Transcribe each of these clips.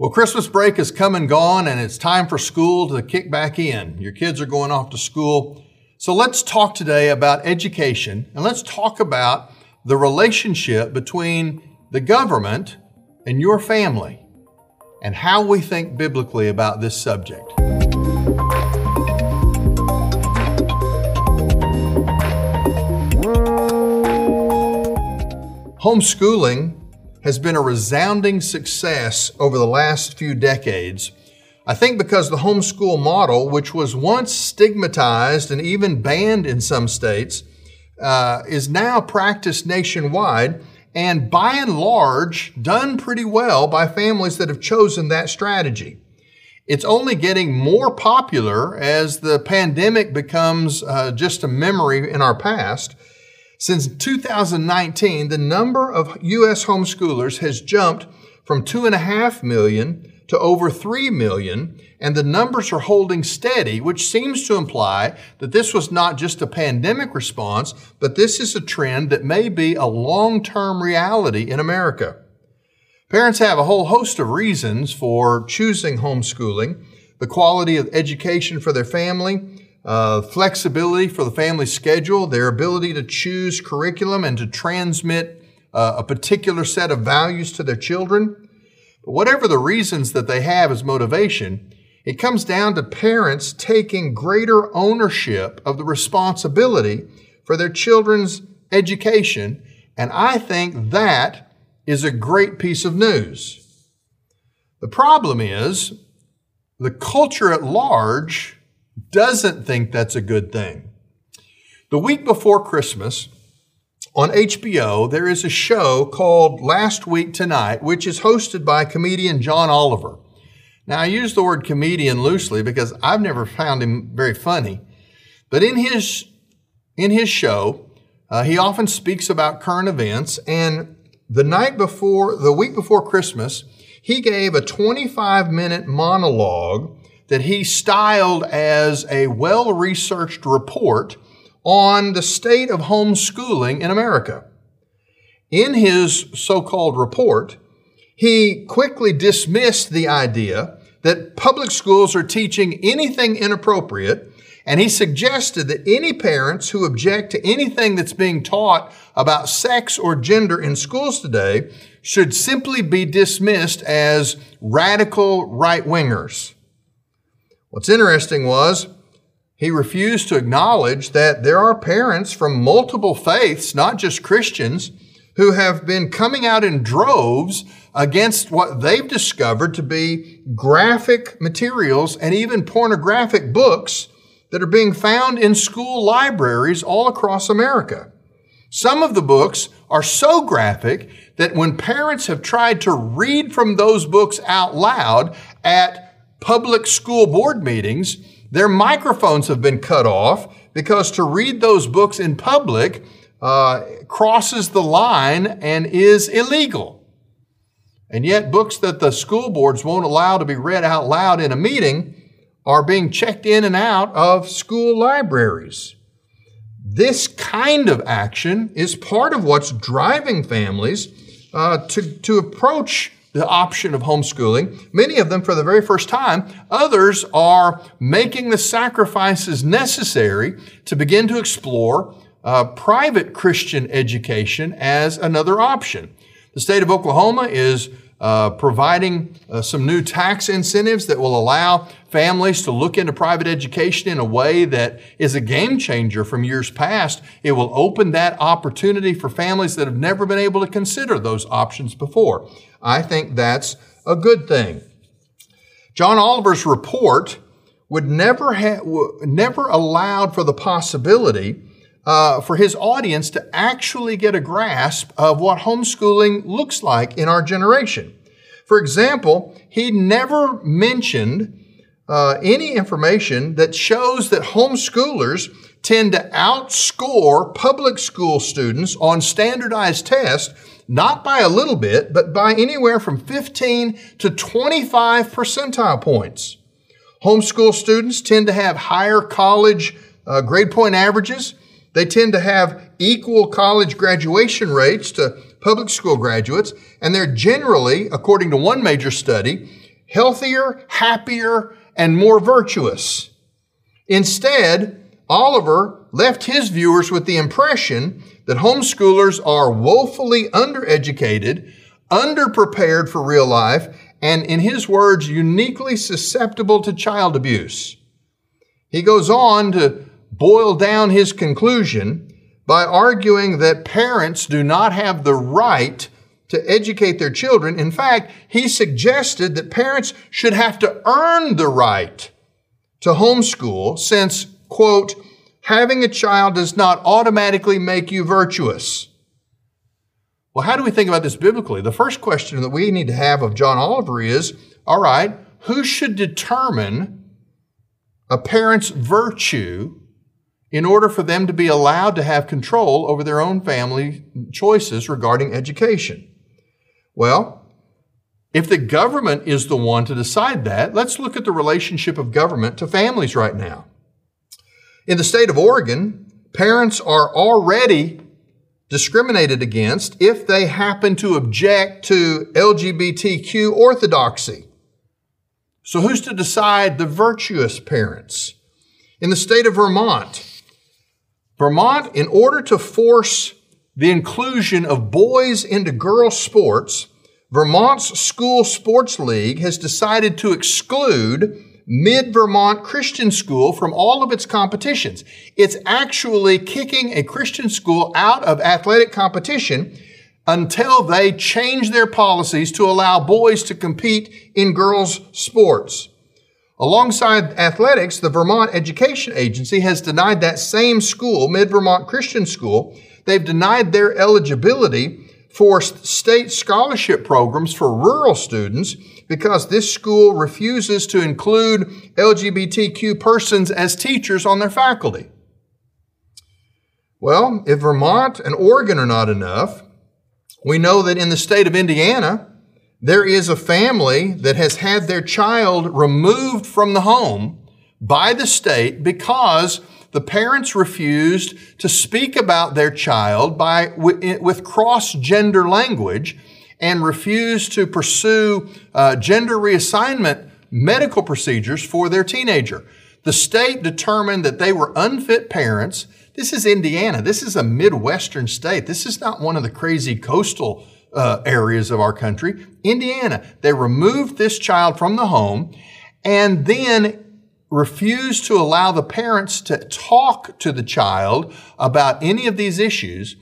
Well, Christmas break is come and gone, and it's time for school to kick back in. Your kids are going off to school. So let's talk today about education, and let's talk about the relationship between the government and your family, and how we think biblically about this subject. Homeschooling has been a resounding success over the last few decades. I think because the homeschool model, which was once stigmatized and even banned in some states, uh, is now practiced nationwide and by and large done pretty well by families that have chosen that strategy. It's only getting more popular as the pandemic becomes uh, just a memory in our past. Since 2019, the number of U.S. homeschoolers has jumped from 2.5 million to over 3 million, and the numbers are holding steady, which seems to imply that this was not just a pandemic response, but this is a trend that may be a long term reality in America. Parents have a whole host of reasons for choosing homeschooling the quality of education for their family, uh, flexibility for the family schedule, their ability to choose curriculum and to transmit uh, a particular set of values to their children. But whatever the reasons that they have as motivation, it comes down to parents taking greater ownership of the responsibility for their children's education. And I think that is a great piece of news. The problem is the culture at large doesn't think that's a good thing. The week before Christmas, on HBO, there is a show called Last Week Tonight, which is hosted by comedian John Oliver. Now, I use the word comedian loosely because I've never found him very funny. But in his, in his show, uh, he often speaks about current events. And the night before, the week before Christmas, he gave a 25 minute monologue that he styled as a well researched report on the state of homeschooling in America. In his so called report, he quickly dismissed the idea that public schools are teaching anything inappropriate, and he suggested that any parents who object to anything that's being taught about sex or gender in schools today should simply be dismissed as radical right wingers. What's interesting was he refused to acknowledge that there are parents from multiple faiths, not just Christians, who have been coming out in droves against what they've discovered to be graphic materials and even pornographic books that are being found in school libraries all across America. Some of the books are so graphic that when parents have tried to read from those books out loud at public school board meetings, their microphones have been cut off because to read those books in public uh, crosses the line and is illegal. And yet, books that the school boards won't allow to be read out loud in a meeting are being checked in and out of school libraries. This kind of action is part of what's driving families uh, to, to approach the option of homeschooling, many of them for the very first time. Others are making the sacrifices necessary to begin to explore uh, private Christian education as another option. The state of Oklahoma is uh, providing uh, some new tax incentives that will allow families to look into private education in a way that is a game changer from years past. It will open that opportunity for families that have never been able to consider those options before. I think that's a good thing. John Oliver's report would never have, never allowed for the possibility uh, for his audience to actually get a grasp of what homeschooling looks like in our generation. For example, he never mentioned uh, any information that shows that homeschoolers tend to outscore public school students on standardized tests not by a little bit, but by anywhere from 15 to 25 percentile points. Homeschool students tend to have higher college uh, grade point averages. They tend to have equal college graduation rates to public school graduates, and they're generally, according to one major study, healthier, happier, and more virtuous. Instead, Oliver left his viewers with the impression that homeschoolers are woefully undereducated, underprepared for real life, and in his words, uniquely susceptible to child abuse. He goes on to boil down his conclusion by arguing that parents do not have the right to educate their children. In fact, he suggested that parents should have to earn the right to homeschool since, quote, having a child does not automatically make you virtuous. Well, how do we think about this biblically? The first question that we need to have of John Oliver is all right, who should determine a parent's virtue in order for them to be allowed to have control over their own family choices regarding education? Well, if the government is the one to decide that, let's look at the relationship of government to families right now. In the state of Oregon, parents are already discriminated against if they happen to object to LGBTQ orthodoxy. So, who's to decide the virtuous parents? In the state of Vermont, Vermont, in order to force the inclusion of boys into girls' sports, Vermont's School Sports League has decided to exclude Mid Vermont Christian School from all of its competitions. It's actually kicking a Christian school out of athletic competition until they change their policies to allow boys to compete in girls' sports. Alongside athletics, the Vermont Education Agency has denied that same school, Mid Vermont Christian School, they've denied their eligibility for state scholarship programs for rural students because this school refuses to include LGBTQ persons as teachers on their faculty. Well, if Vermont and Oregon are not enough, we know that in the state of Indiana, there is a family that has had their child removed from the home by the state because the parents refused to speak about their child by, with cross gender language and refused to pursue uh, gender reassignment medical procedures for their teenager. The state determined that they were unfit parents. This is Indiana. This is a Midwestern state. This is not one of the crazy coastal uh, areas of our country. Indiana. They removed this child from the home and then refused to allow the parents to talk to the child about any of these issues.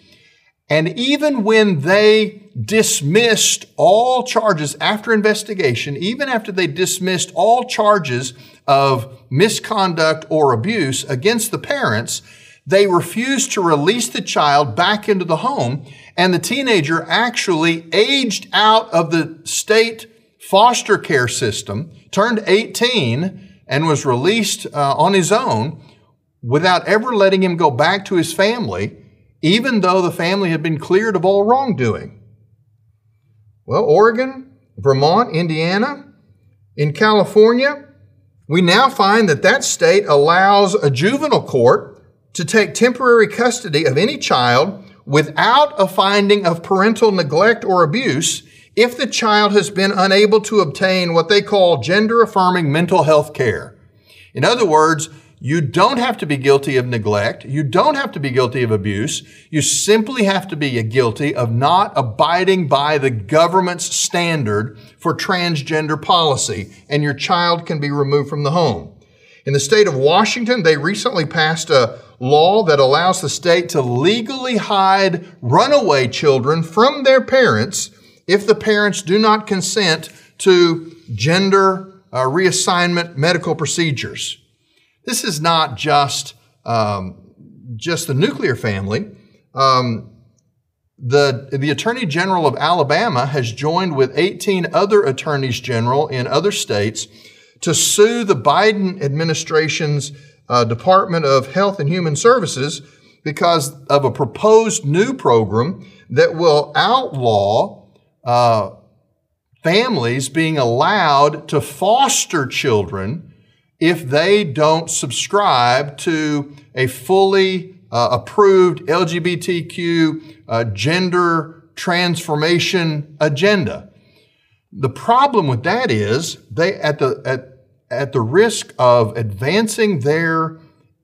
And even when they dismissed all charges after investigation, even after they dismissed all charges of misconduct or abuse against the parents, they refused to release the child back into the home. And the teenager actually aged out of the state foster care system, turned 18, and was released uh, on his own without ever letting him go back to his family, even though the family had been cleared of all wrongdoing. Well, Oregon, Vermont, Indiana, in California, we now find that that state allows a juvenile court to take temporary custody of any child without a finding of parental neglect or abuse if the child has been unable to obtain what they call gender affirming mental health care. In other words, you don't have to be guilty of neglect. You don't have to be guilty of abuse. You simply have to be guilty of not abiding by the government's standard for transgender policy, and your child can be removed from the home. In the state of Washington, they recently passed a law that allows the state to legally hide runaway children from their parents if the parents do not consent to gender uh, reassignment medical procedures. This is not just um, just the nuclear family. Um, the, the Attorney General of Alabama has joined with 18 other attorneys general in other states to sue the Biden administration's uh, Department of Health and Human Services because of a proposed new program that will outlaw uh, families being allowed to foster children if they don't subscribe to a fully uh, approved LGBTQ uh, gender transformation agenda. The problem with that is they at the at, at the risk of advancing their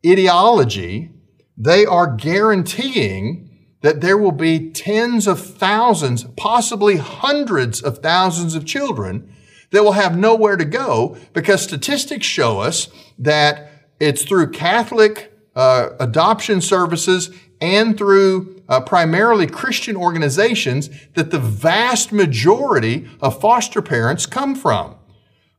ideology, they are guaranteeing that there will be tens of thousands, possibly hundreds of thousands of children that will have nowhere to go because statistics show us that it's through Catholic uh, adoption services and through uh, primarily Christian organizations that the vast majority of foster parents come from.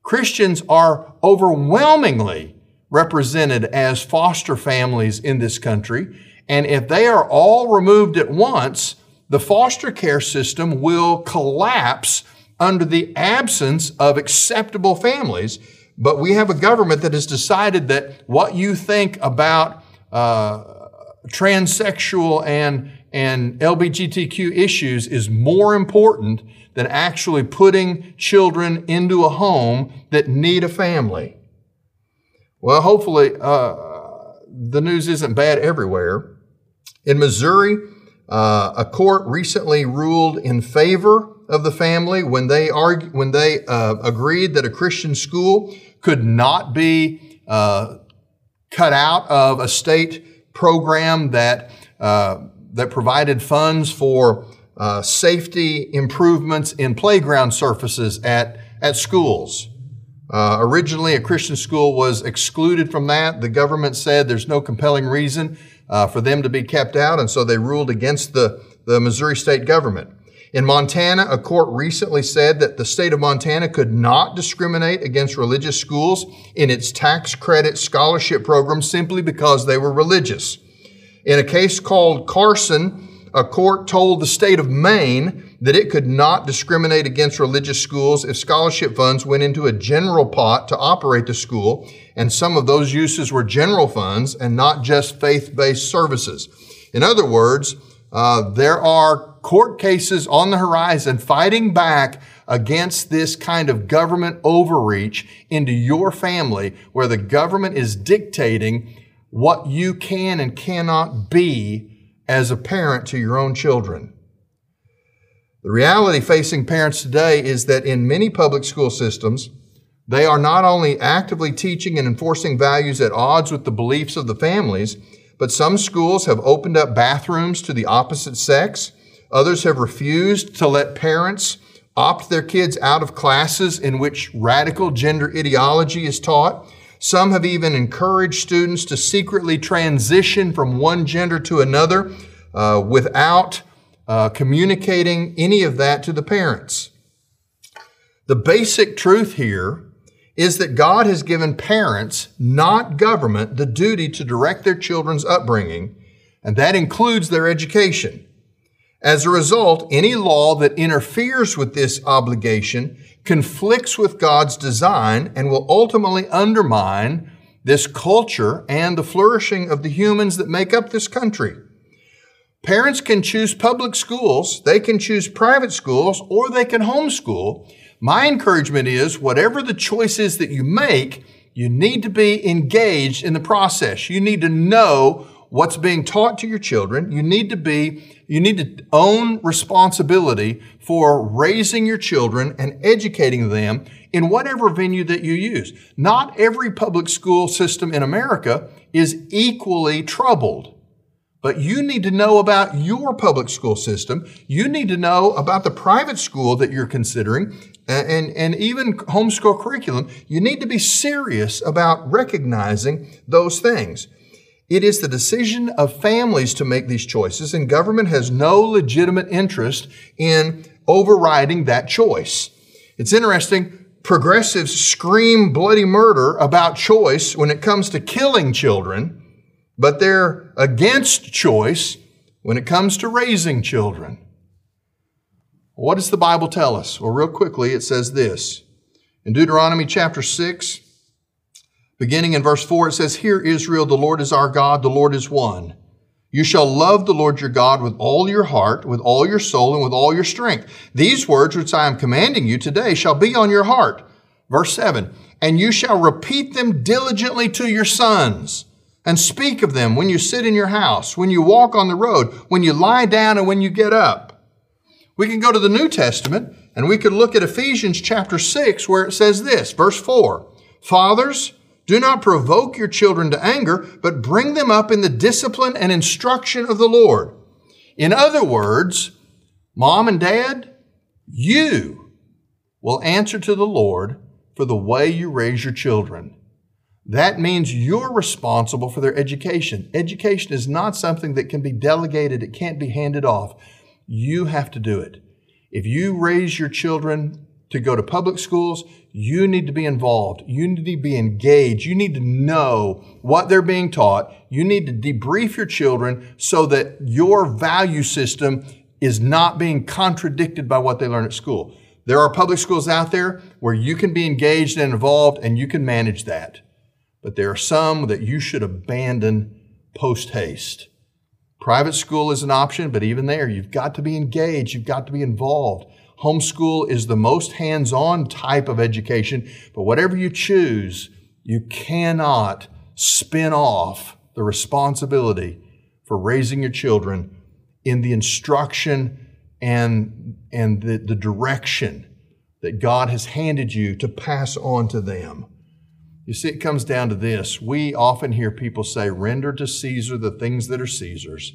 Christians are overwhelmingly represented as foster families in this country. And if they are all removed at once, the foster care system will collapse under the absence of acceptable families. But we have a government that has decided that what you think about uh, transsexual and, and LGBTQ issues is more important than actually putting children into a home that need a family. Well, hopefully, uh, the news isn't bad everywhere. In Missouri, uh, a court recently ruled in favor of the family when they argue, when they uh, agreed that a Christian school could not be uh, cut out of a state program that uh, that provided funds for uh, safety improvements in playground surfaces at at schools. Uh, originally, a Christian school was excluded from that. The government said there's no compelling reason uh, for them to be kept out, and so they ruled against the, the Missouri state government. In Montana, a court recently said that the state of Montana could not discriminate against religious schools in its tax credit scholarship program simply because they were religious. In a case called Carson, a court told the state of Maine that it could not discriminate against religious schools if scholarship funds went into a general pot to operate the school, and some of those uses were general funds and not just faith-based services. In other words, uh, there are court cases on the horizon fighting back against this kind of government overreach into your family where the government is dictating what you can and cannot be as a parent to your own children. The reality facing parents today is that in many public school systems, they are not only actively teaching and enforcing values at odds with the beliefs of the families, but some schools have opened up bathrooms to the opposite sex. Others have refused to let parents opt their kids out of classes in which radical gender ideology is taught. Some have even encouraged students to secretly transition from one gender to another uh, without uh, communicating any of that to the parents. The basic truth here is that God has given parents, not government, the duty to direct their children's upbringing, and that includes their education. As a result, any law that interferes with this obligation conflicts with God's design and will ultimately undermine this culture and the flourishing of the humans that make up this country. Parents can choose public schools, they can choose private schools, or they can homeschool. My encouragement is whatever the choice is that you make, you need to be engaged in the process. You need to know what's being taught to your children. You need to be, you need to own responsibility for raising your children and educating them in whatever venue that you use. Not every public school system in America is equally troubled. But you need to know about your public school system. You need to know about the private school that you're considering and, and even homeschool curriculum. You need to be serious about recognizing those things. It is the decision of families to make these choices, and government has no legitimate interest in overriding that choice. It's interesting. Progressives scream bloody murder about choice when it comes to killing children, but they're against choice when it comes to raising children. What does the Bible tell us? Well, real quickly, it says this. In Deuteronomy chapter 6, Beginning in verse 4, it says, Hear, Israel, the Lord is our God, the Lord is one. You shall love the Lord your God with all your heart, with all your soul, and with all your strength. These words which I am commanding you today shall be on your heart. Verse 7, And you shall repeat them diligently to your sons, and speak of them when you sit in your house, when you walk on the road, when you lie down, and when you get up. We can go to the New Testament And we could look at Ephesians chapter 6 where it says this, verse 4 Fathers, do not provoke your children to anger, but bring them up in the discipline and instruction of the Lord. In other words, mom and dad, you will answer to the Lord for the way you raise your children. That means you're responsible for their education. Education is not something that can be delegated, it can't be handed off. You have to do it. If you raise your children to go to public schools, you need to be involved. You need to be engaged. You need to know what they're being taught. You need to debrief your children so that your value system is not being contradicted by what they learn at school. There are public schools out there where you can be engaged and involved and you can manage that. But there are some that you should abandon post haste. Private school is an option, but even there, you've got to be engaged, you've got to be involved. Homeschool is the most hands on type of education, but whatever you choose, you cannot spin off the responsibility for raising your children in the instruction and, and the, the direction that God has handed you to pass on to them. You see, it comes down to this. We often hear people say, render to Caesar the things that are Caesar's.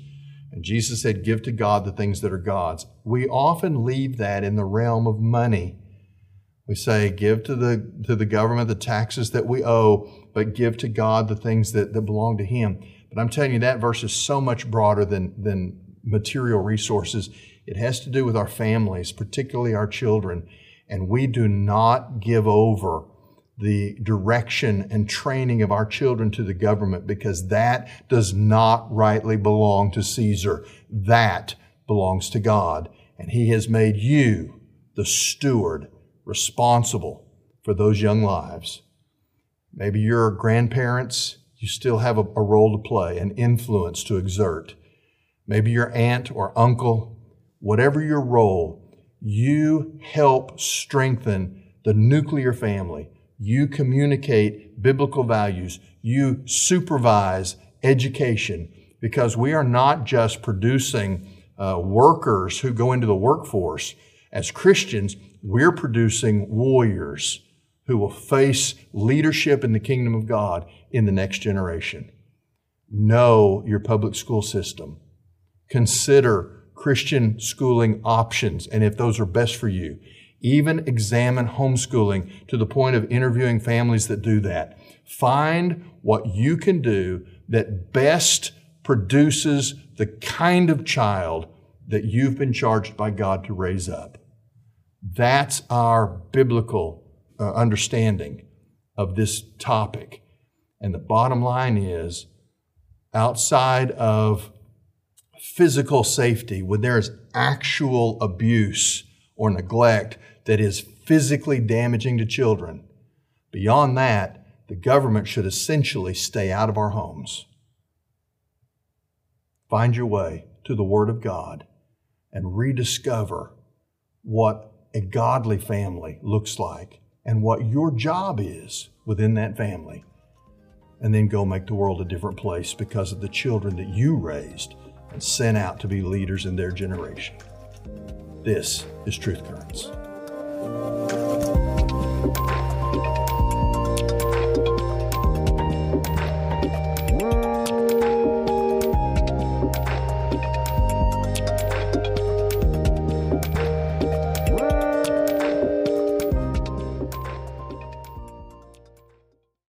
And Jesus said, give to God the things that are God's. We often leave that in the realm of money. We say, give to the, to the government the taxes that we owe, but give to God the things that, that belong to Him. But I'm telling you, that verse is so much broader than, than material resources. It has to do with our families, particularly our children. And we do not give over the direction and training of our children to the government because that does not rightly belong to Caesar. That belongs to God. And He has made you the steward responsible for those young lives. Maybe you're grandparents, you still have a, a role to play, an influence to exert. Maybe your aunt or uncle, whatever your role, you help strengthen the nuclear family you communicate biblical values. You supervise education because we are not just producing uh, workers who go into the workforce. As Christians, we're producing warriors who will face leadership in the kingdom of God in the next generation. Know your public school system. Consider Christian schooling options and if those are best for you. Even examine homeschooling to the point of interviewing families that do that. Find what you can do that best produces the kind of child that you've been charged by God to raise up. That's our biblical uh, understanding of this topic. And the bottom line is outside of physical safety, when there is actual abuse or neglect, that is physically damaging to children. Beyond that, the government should essentially stay out of our homes. Find your way to the Word of God and rediscover what a godly family looks like and what your job is within that family. And then go make the world a different place because of the children that you raised and sent out to be leaders in their generation. This is Truth Currents. You.